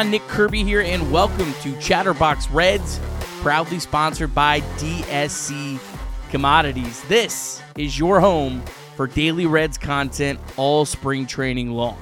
on? Nick Kirby here, and welcome to Chatterbox Reds, proudly sponsored by DSC Commodities. This is your home for daily Reds content all spring training long.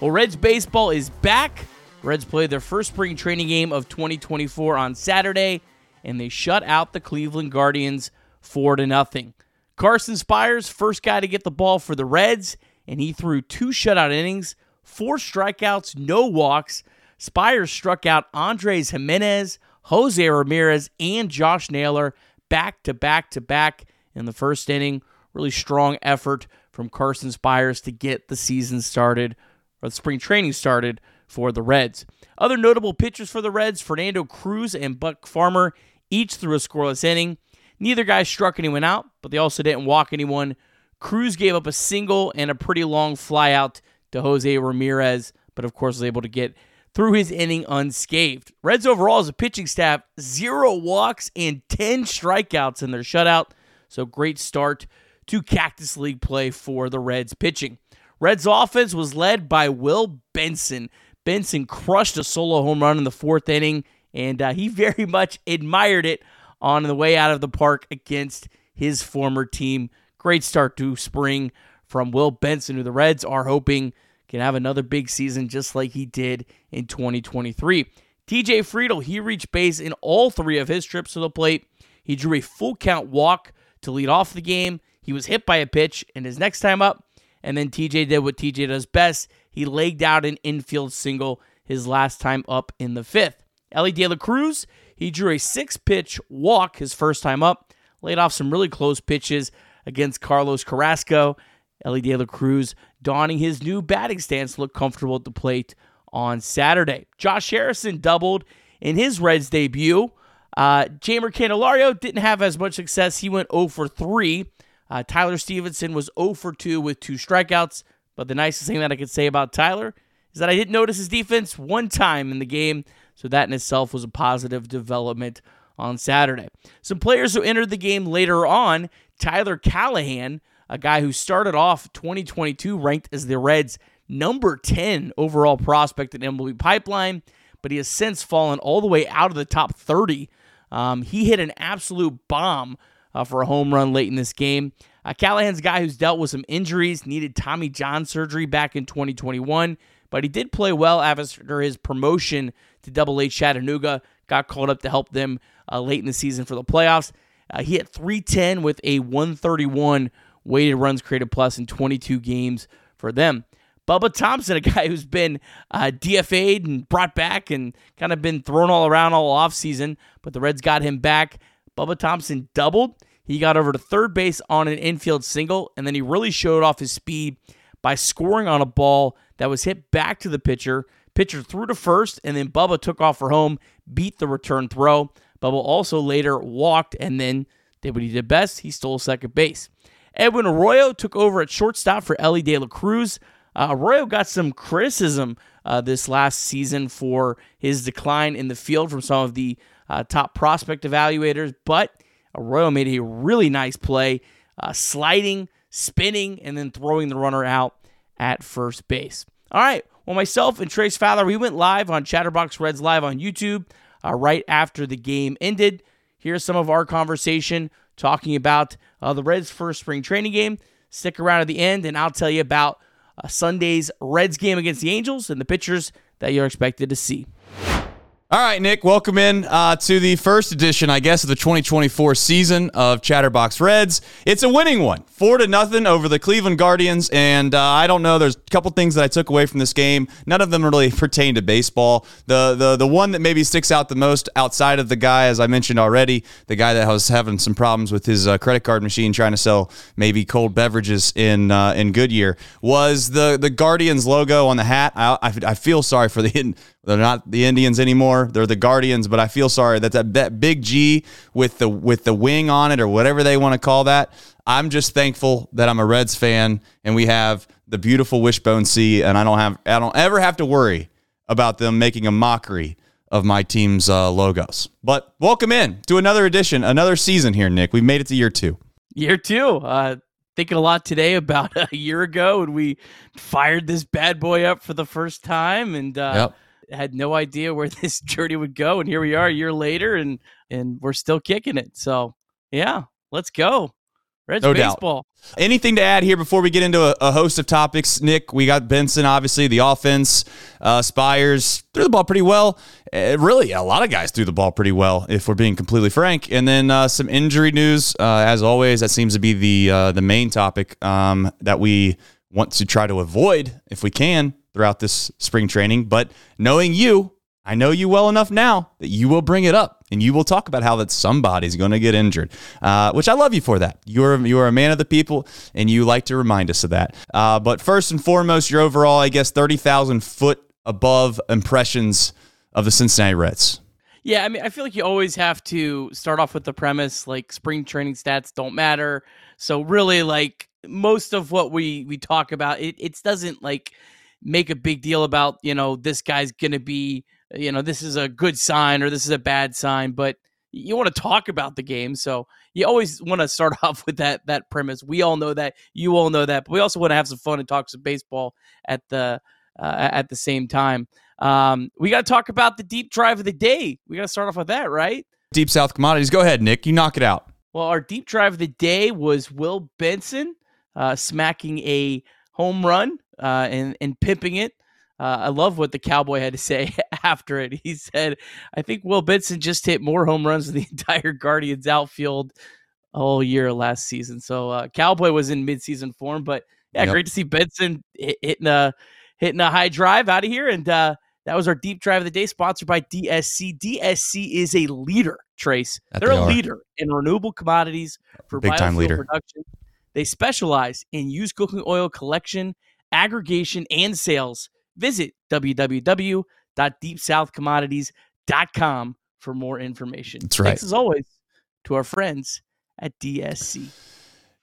Well, Reds baseball is back. Reds played their first spring training game of 2024 on Saturday, and they shut out the Cleveland Guardians 4 to nothing. Carson Spiers, first guy to get the ball for the Reds, and he threw two shutout innings four strikeouts, no walks. Spiers struck out Andres Gimenez, Jose Ramirez, and Josh Naylor back to back to back in the first inning. Really strong effort from Carson Spiers to get the season started, or the spring training started for the Reds. Other notable pitchers for the Reds, Fernando Cruz and Buck Farmer, each threw a scoreless inning. Neither guy struck anyone out, but they also didn't walk anyone. Cruz gave up a single and a pretty long flyout to Jose Ramirez, but of course was able to get through his inning unscathed. Reds overall as a pitching staff, zero walks and 10 strikeouts in their shutout. So great start to Cactus League play for the Reds pitching. Reds offense was led by Will Benson. Benson crushed a solo home run in the fourth inning, and uh, he very much admired it on the way out of the park against his former team. Great start to spring from Will Benson, who the Reds are hoping can have another big season just like he did in 2023. TJ Friedl, he reached base in all three of his trips to the plate. He drew a full count walk to lead off the game. He was hit by a pitch in his next time up, and then TJ did what TJ does best. He legged out an infield single his last time up in the fifth. Elly De La Cruz, he drew a six pitch walk his first time up, laid off some really close pitches against Carlos Carrasco. Elly De La Cruz donning his new batting stance looked comfortable at the plate on Saturday. Josh Harrison doubled in his Reds debut. Uh, Jeimer Candelario didn't have as much success. He went 0 for 3. Uh, Tyler Stephenson was 0 for 2 with two strikeouts. But the nicest thing that I could say about Tyler is that I didn't notice his defense one time in the game. So that in itself was a positive development on Saturday. Some players who entered the game later on Tyler Callihan a guy who started off 2022 ranked as the Reds' number 10 overall prospect in MLB Pipeline, but he has since fallen all the way out of the top 30. Um, he hit an absolute bomb uh, for a home run late in this game. Uh, Callihan's guy who's dealt with some injuries, needed Tommy John surgery back in 2021, but he did play well after his promotion to Double A Chattanooga. Got called up to help them uh, late in the season for the playoffs. Uh, he hit 310 with a 131 weighted runs created plus in 22 games for them. Bubba Thompson, a guy who's been uh, DFA'd and brought back and kind of been thrown all around all offseason, but the Reds got him back. Bubba Thompson doubled. He got over to third base on an infield single, and then he really showed off his speed by scoring on a ball that was hit back to the pitcher. Pitcher threw to first, and then Bubba took off for home, beat the return throw. Bubba also later walked and then did what he did best. He stole second base. Edwin Arroyo took over at shortstop for Elly De La Cruz. Uh, Arroyo got some criticism uh, this last season for his decline in the field from some of the uh, top prospect evaluators, but Arroyo made a really nice play, uh, sliding, spinning, and then throwing the runner out at first base. All right. Well, myself and Trace Fowler, we went live on Chatterbox Reds Live on YouTube uh, right after the game ended. Here's some of our conversation talking about uh, the Reds' first spring training game. Stick around at the end, and I'll tell you about uh, Sunday's Reds game against the Angels and the pitchers that you're expected to see. All right, Nick, welcome in uh, to the first edition, I guess, of the 2024 season of Chatterbox Reds. It's a winning one, four to nothing over the Cleveland Guardians, and uh, I don't know. There's a couple things that I took away from this game. None of them really pertain to baseball. The the the one that maybe sticks out the most outside of the guy, as I mentioned already, the guy that was having some problems with his uh, credit card machine, trying to sell maybe cold beverages in uh, in Goodyear, was the the Guardians logo on the hat. I, I, I feel sorry for the they're not the Indians anymore. They're the Guardians, but I feel sorry that that, that big G with the with the wing on it or whatever they want to call that. I'm just thankful that I'm a Reds fan and we have the beautiful wishbone C and I don't have I don't ever have to worry about them making a mockery of my team's uh, logos. But welcome in to another edition, another season here, Nick. We've made it to year two. Year two. Uh, thinking a lot today about a year ago when we fired this bad boy up for the first time and uh, yep had no idea where this journey would go, and here we are a year later, and and we're still kicking it. So yeah, let's go. Reds No baseball. doubt. Anything to add here before we get into a, a host of topics? Nick, we got Benson, obviously, the offense. Uh, Spiers threw the ball pretty well. Uh, really, a lot of guys threw the ball pretty well, if we're being completely frank. And then uh, some injury news, uh, as always. That seems to be the uh, the main topic um, that we want to try to avoid if we can throughout this spring training. But knowing you, I know you well enough now that you will bring it up and you will talk about how that somebody's going to get injured, uh, which I love you for that. You're you are a man of the people and you like to remind us of that. Uh, but first and foremost, your overall, I guess, thirty thousand foot above impressions of the Cincinnati Reds. Yeah, I mean, I feel like you always have to start off with the premise like spring training stats don't matter. So really, like most of what we we talk about, it it doesn't like make a big deal about you know this guy's gonna be you know this is a good sign or this is a bad sign, but you want to talk about the game, so you always want to start off with that that premise. We all know that, you all know that, but we also want to have some fun and talk some baseball at the uh, at the same time. Um, we got to talk about the deep drive of the day. We got to start off with that, right? Deep South commodities. Go ahead, Nick. You knock it out. Well, our deep drive of the day was Will Benson uh, smacking a home run uh, and and pimping it. Uh, I love what the cowboy had to say after it. He said, "I think Will Benson just hit more home runs than the entire Guardians outfield all year last season." So uh, Cowboy was in midseason form, but yeah, Yep. great to see Benson hitting a hitting a high drive out of here. And uh, that was our deep drive of the day, sponsored by DSC. DSC is a leader, Trace. That They're they a are. leader in renewable commodities for Big time biofuel leader. production. They specialize in used cooking oil collection, aggregation, and sales. Visit www.deepsouthcommodities.com for more information. That's right. Thanks as always to our friends at DSC.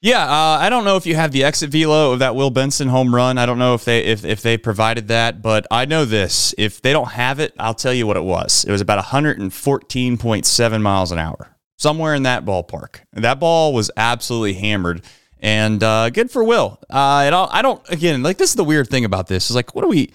Yeah, uh, I don't know if you have the exit velo of that Will Benson home run. I don't know if they if, if they provided that, but I know this. If they don't have it, I'll tell you what it was. It was about 114.7 miles an hour, somewhere in that ballpark. That ball was absolutely hammered, and uh, good for Will. Uh, and I'll, I don't again like this is the weird thing about this is like what do we,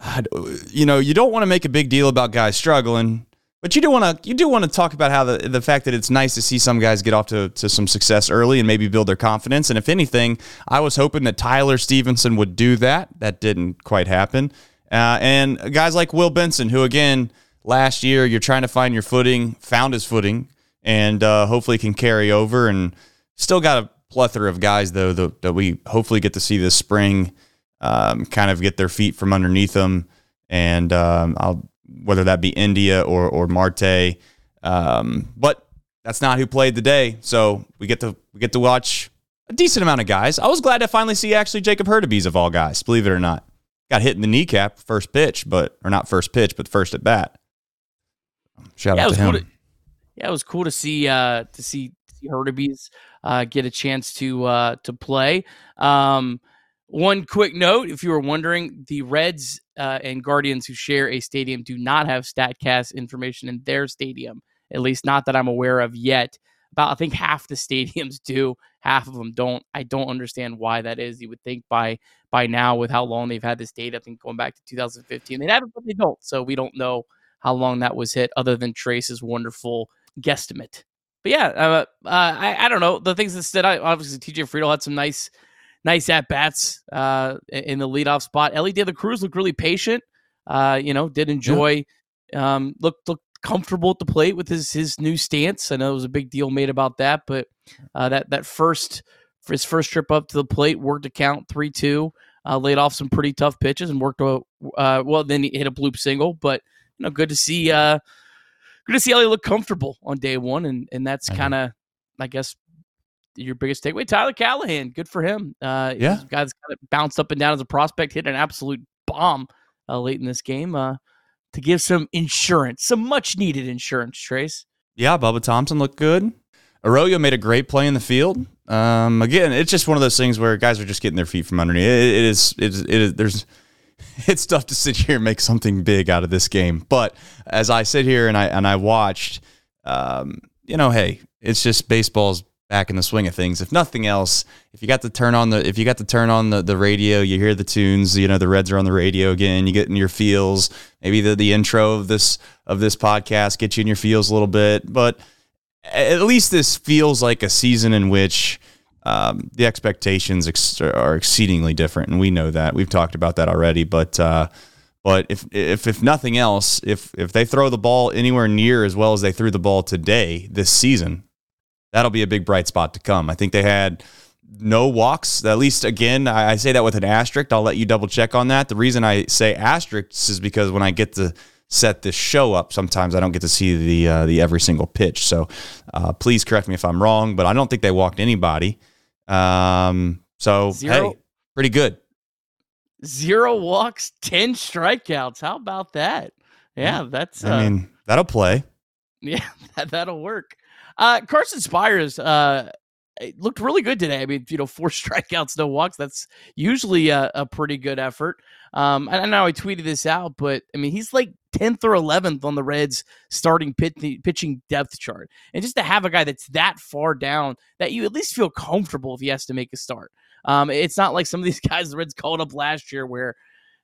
uh, you know, you don't want to make a big deal about guys struggling. But you do want to you do want to talk about how the the fact that it's nice to see some guys get off to, to some success early and maybe build their confidence. And if anything, I was hoping that Tyler Stephenson would do that. That didn't quite happen. Uh, and guys like Will Benson, who again last year you're trying to find your footing, found his footing, and uh, hopefully can carry over. And still got a plethora of guys though that, that we hopefully get to see this spring, um, kind of get their feet from underneath them. And um, I'll whether that be India or or Marte. Um, but that's not who played the day. So we get to we get to watch a decent amount of guys. I was glad to finally see actually Jacob Hurtubise of all guys, believe it or not. Got hit in the kneecap first pitch, but or not first pitch, but first at bat. Shout Yeah, out to him. cool to- yeah, it was cool to see uh, to see, see Hurtubise uh, get a chance to uh, to play. Um, one quick note: if you were wondering, the Reds uh, and Guardians who share a stadium do not have Statcast information in their stadium. At least, not that I'm aware of yet. About I think half the stadiums do, half of them don't. I don't understand why that is. You would think by by now, with how long they've had this data, I think going back to 2015, they have it, but they don't. So we don't know how long that was hit, other than Trace's wonderful guesstimate. But yeah, uh, uh, I, I don't know. The things that stood out, obviously, TJ Friedl had some nice, nice at bats uh, in the leadoff spot. Elly De La Cruz looked really patient. Uh, you know, did enjoy, um, looked looked comfortable at the plate with his his new stance. I know there was a big deal made about that, but uh, that that first for his first trip up to the plate worked a count three two. Uh, laid off some pretty tough pitches and worked a uh, well. Then he hit a bloop single, but you know, good to see. Good to see Elly look comfortable on day one, and and that's kind of, I guess, your biggest takeaway. Tyler Callihan, good for him. Uh, Yeah. he's a guy that's kind of bounced up and down as a prospect, hit an absolute bomb uh, late in this game uh, to give some insurance, some much needed insurance. Trace. Yeah, Bubba Thompson looked good. Arroyo made a great play in the field. Um, again, it's just one of those things where guys are just getting their feet from underneath. It, it is, it is, it is. There's, it's tough to sit here and make something big out of this game. But as I sit here and I and I watched, um, you know, hey, it's just baseball's back in the swing of things. If nothing else, if you got to turn on the if you got to turn on the, the radio, you hear the tunes, you know, the Reds are on the radio again, you get in your feels. Maybe the, the intro of this of this podcast gets you in your feels a little bit. But at least this feels like a season in which um, the expectations ex- are exceedingly different, and we know that. We've talked about that already. But uh, but if if if nothing else, if if they throw the ball anywhere near as well as they threw the ball today this season, that'll be a big bright spot to come. I think they had no walks. At least again, I, I say that with an asterisk. I'll let you double check on that. The reason I say asterisks is because when I get to set this show up, sometimes I don't get to see the uh, the every single pitch. So uh, please correct me if I'm wrong, but I don't think they walked anybody. Um, so Zero. hey, pretty good. Zero walks, ten strikeouts. How about that? Yeah, that's. Uh, I mean, that'll play. Yeah, that, that'll work. Uh, Carson Spiers uh, looked really good today. I mean, you know, four strikeouts, no walks. That's usually a, a pretty good effort. Um, I know I tweeted this out, but I mean, he's like 10th or 11th on the Reds starting pit, pitching depth chart. And just to have a guy that's that far down that you at least feel comfortable if he has to make a start. Um, it's not like some of these guys the Reds called up last year where,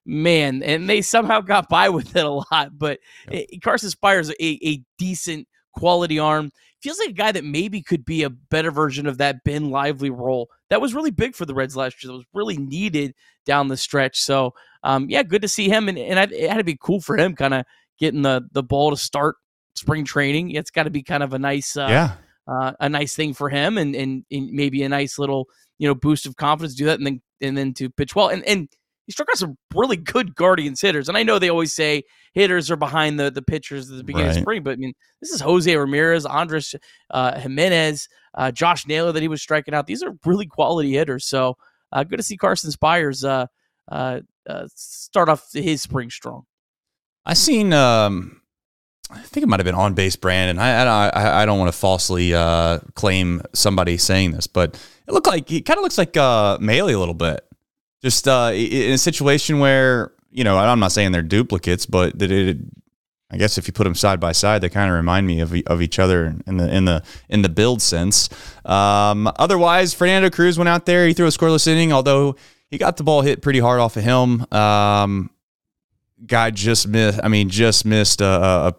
man, and they somehow got by with it a lot. But yep. it, Carson Spiers a, a decent quality arm. Feels like a guy that maybe could be a better version of that Ben Lively role that was really big for the Reds last year. That was really needed down the stretch. So, um, yeah, good to see him, and, and it had to be cool for him, kind of getting the the ball to start spring training. It's got to be kind of a nice, uh, yeah, uh, a nice thing for him, and, and and maybe a nice little you know boost of confidence to do that, and then and then to pitch well, and and he struck out some really good Guardians hitters. And I know they always say hitters are behind the, the pitchers at the beginning right. of spring, but I mean, this is Jose Ramirez, Andres uh, Gimenez, uh, Josh Naylor that he was striking out. These are really quality hitters. So uh, good to see Carson Spiers uh, uh, uh, start off his spring strong. I seen, um, I think it might have been on base Brandon. I I, I don't want to falsely claim somebody saying this, but it looked like he kind of looks like uh, Maile a little bit just uh, in a situation where you know I'm not saying they're duplicates, but that it, I guess if you put them side by side, they kind of remind me of of each other in the in the in the build sense. Um, otherwise, Fernando Cruz went out there. He threw a scoreless inning, although he got the ball hit pretty hard off of him. Um, guy just missed. I mean, just missed a, a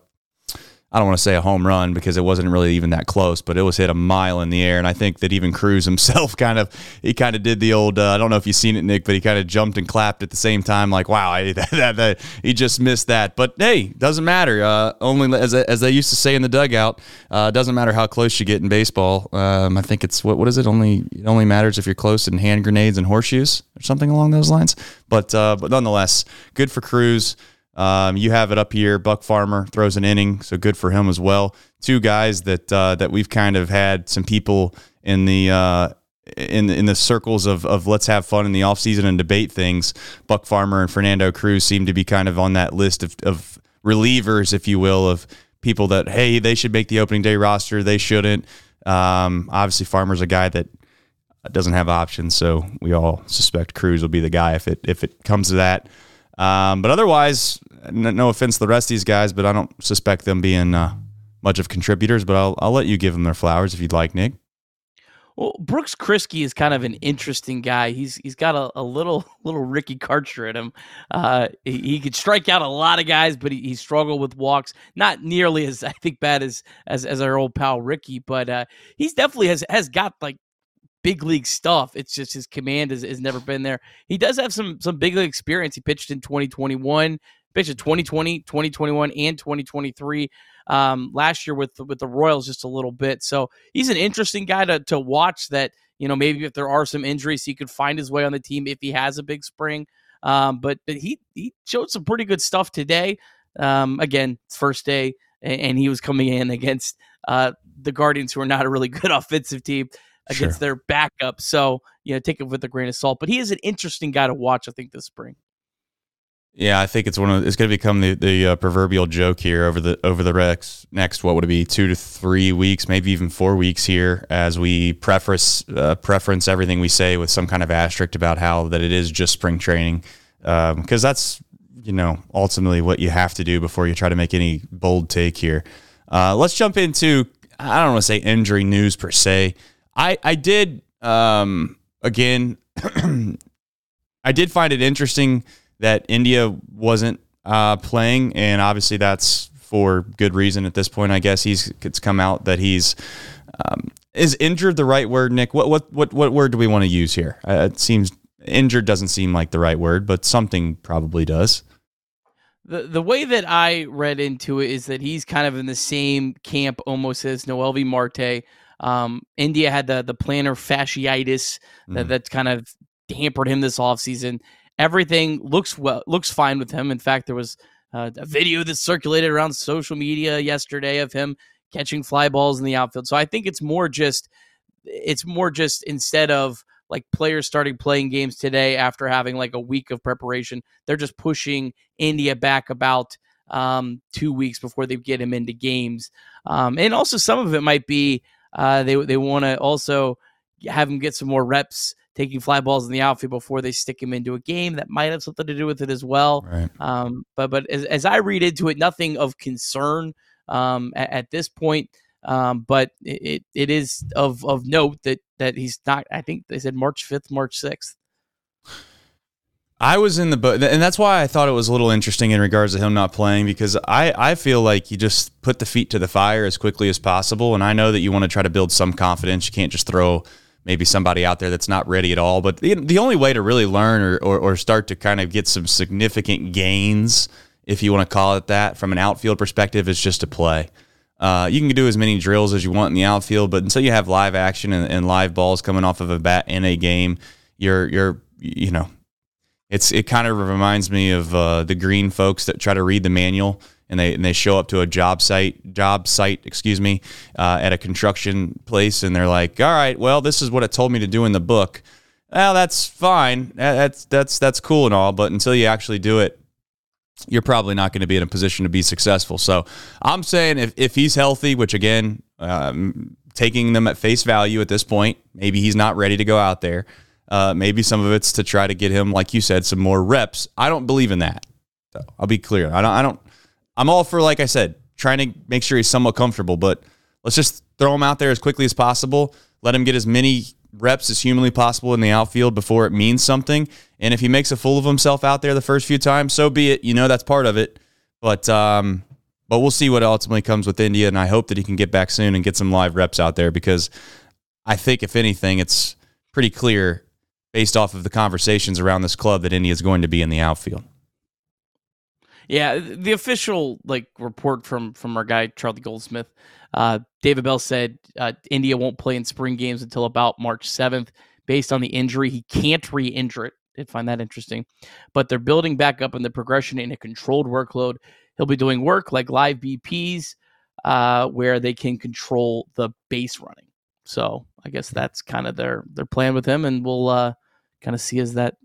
I don't want to say a home run because it wasn't really even that close, but it was hit a mile in the air. And I think that even Cruz himself kind of he kind of did the old uh, I don't know if you've seen it, Nick, but he kind of jumped and clapped at the same time, like wow, I, that, that, that, he just missed that. But hey, doesn't matter. Uh, only as as they used to say in the dugout, uh, doesn't matter how close you get in baseball. Um, I think it's what what is it? Only it only matters if you're close in hand grenades and horseshoes or something along those lines. But uh, but nonetheless, good for Cruz. Um, you have it up here. Buck Farmer throws an inning, so good for him as well. Two guys that uh, that we've kind of had some people in the uh, in in the circles of of let's have fun in the offseason and debate things. Buck Farmer and Fernando Cruz seem to be kind of on that list of, of relievers, if you will, of people that hey they should make the opening day roster, they shouldn't. Um, obviously, Farmer's a guy that doesn't have options, so we all suspect Cruz will be the guy if it if it comes to that. Um, but otherwise, no offense to the rest of these guys, but I don't suspect them being uh, much of contributors. But I'll I'll let you give them their flowers if you'd like, Nick. Well, Brooks Kriske is kind of an interesting guy. He's he's got a, a little little Ricky Karcher in him. Uh, he, he, could strike out a lot of guys, but he, he struggled with walks. Not nearly as I think bad as as, as our old pal Ricky, but uh, he's definitely has has got like big league stuff. It's just his command has, has never been there. He does have some some big league experience. He pitched in 2021, pitched in 2020, 2021, and 2023. Um, last year with with the Royals just a little bit. So he's an interesting guy to to watch. That you know maybe if there are some injuries, he could find his way on the team if he has a big spring. Um, but but he he showed some pretty good stuff today. Um, again, first day, and, and he was coming in against uh, the Guardians, who are not a really good offensive team against sure. their backup. So, you know, take it with a grain of salt. But he is an interesting guy to watch, I think, this spring. Yeah, I think it's one of it's going to become the the uh, proverbial joke here over the over the next next what would it be two to three weeks, maybe even four weeks here as we preference uh, preference everything we say with some kind of asterisk about how that it is just spring training because um, that's you know ultimately what you have to do before you try to make any bold take here. Uh, let's jump into I don't want to say injury news per se. I I did um again I did find it interesting that India wasn't uh, playing, and obviously that's for good reason at this point. I guess he's it's come out that he's um, is injured the right word, Nick. What what what what word do we want to use here? Uh, it seems injured doesn't seem like the right word, but something probably does. The the way that I read into it is that he's kind of in the same camp almost as Noelvi Marte. Um, India had the the plantar fasciitis that, mm. that's kind of hampered him this offseason. Everything looks well, looks fine with him. In fact, there was uh, a video that circulated around social media yesterday of him catching fly balls in the outfield. So I think it's more just it's more just instead of like players starting playing games today after having like a week of preparation, they're just pushing India back about um, two weeks before they get him into games. Um, and also some of it might be uh, they they want to also have him get some more reps taking fly balls in the outfield before they stick him into a game. That might have something to do with it as well. Right. Um, but but as, as, I read into it, nothing of concern um, at, at, this point. Um, but it, it is of of note that that he's not. I think they said March fifth, March sixth. I was in the boat, and that's why I thought it was a little interesting in regards to him not playing because I, I feel like you just put the feet to the fire as quickly as possible. And I know that you want to try to build some confidence. You can't just throw maybe somebody out there that's not ready at all. But the, the only way to really learn or, or, or start to kind of get some significant gains, if you want to call it that, from an outfield perspective, is just to play. Uh, you can do as many drills as you want in the outfield, but until you have live action and, and live balls coming off of a bat in a game, you're you're you know, it's it kind of reminds me of uh, the green folks that try to read the manual and they and they show up to a job site job site excuse me uh, at a construction place and they're like all right well this is what it told me to do in the book. Well that's fine. That's that's that's cool and all but until you actually do it you're probably not going to be in a position to be successful. So i'm saying if, if he's healthy which again um, taking them at face value at this point maybe he's not ready to go out there uh, maybe some of it's to try to get him like you said some more reps i don't believe in that so i'll be clear i don't i don't I'm all for, like I said, trying to make sure he's somewhat comfortable, but let's just throw him out there as quickly as possible. Let him get as many reps as humanly possible in the outfield before it means something. And if he makes a fool of himself out there the first few times, so be it. You know that's part of it. But um, but we'll see what ultimately comes with India, and I hope that he can get back soon and get some live reps out there because I think if anything, it's pretty clear based off of the conversations around this club that India is going to be in the outfield. Yeah, the official like report from from our guy Charlie Goldsmith, uh, David Bell said uh, India won't play in spring games until about March seventh, based on the injury. He can't re-injure it. Did find that interesting, but they're building back up in the progression in a controlled workload. He'll be doing work like live BPs, uh, where they can control the base running. So I guess that's kind of their their plan with him, and we'll uh, kind of see as that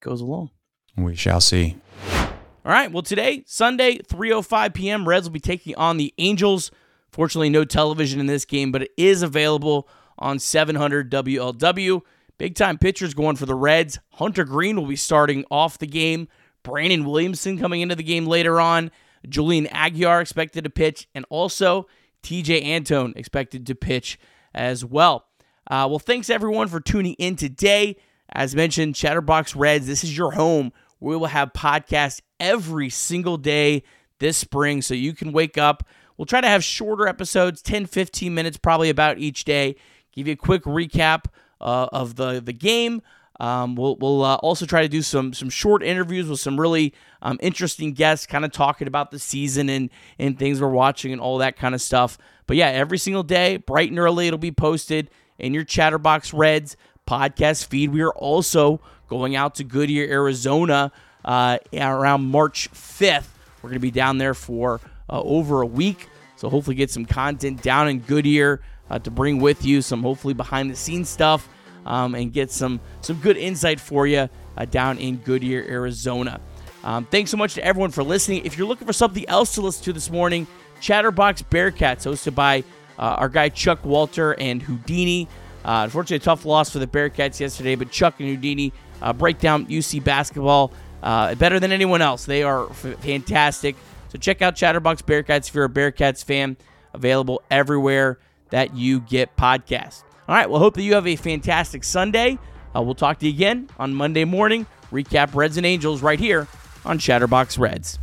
goes along. We shall see. All right. Well, today, Sunday, 3:05 p.m., Reds will be taking on the Angels. Fortunately, no television in this game, but it is available on 700 WLW. Big time pitchers going for the Reds. Hunter Greene will be starting off the game. Brandon Williamson coming into the game later on. Julian Aguiar expected to pitch, and also Tejay Antone expected to pitch as well. Uh, well, thanks everyone for tuning in today. As mentioned, Chatterbox Reds, this is your home we will have podcasts every single day this spring so you can wake up. We'll try to have shorter episodes, 10, 15 minutes probably about each day. Give you a quick recap uh, of the, the game. Um, we'll we'll uh, also try to do some some short interviews with some really um, interesting guests, kind of talking about the season and and things we're watching and all that kind of stuff. But yeah, every single day, bright and early, it'll be posted in your Chatterbox Reds podcast feed. We are also going out to Goodyear, Arizona uh, around March 5th. We're going to be down there for uh, over a week. So hopefully get some content down in Goodyear uh, to bring with you, some hopefully behind the scenes stuff, um, and get some some good insight for you uh, down in Goodyear, Arizona. Um, thanks so much to everyone for listening. If you're looking for something else to listen to this morning, Chatterbox Bearcats, hosted by uh, our guy Chuck Walter and Houdini. Uh, unfortunately, a tough loss for the Bearcats yesterday, but Chuck and Houdini uh, break down UC basketball uh, better than anyone else. They are f- fantastic. So check out Chatterbox Bearcats if you're a Bearcats fan. Available everywhere that you get podcasts. All right, well, hope that you have a fantastic Sunday. Uh, we'll talk to you again on Monday morning. Recap Reds and Angels right here on Chatterbox Reds.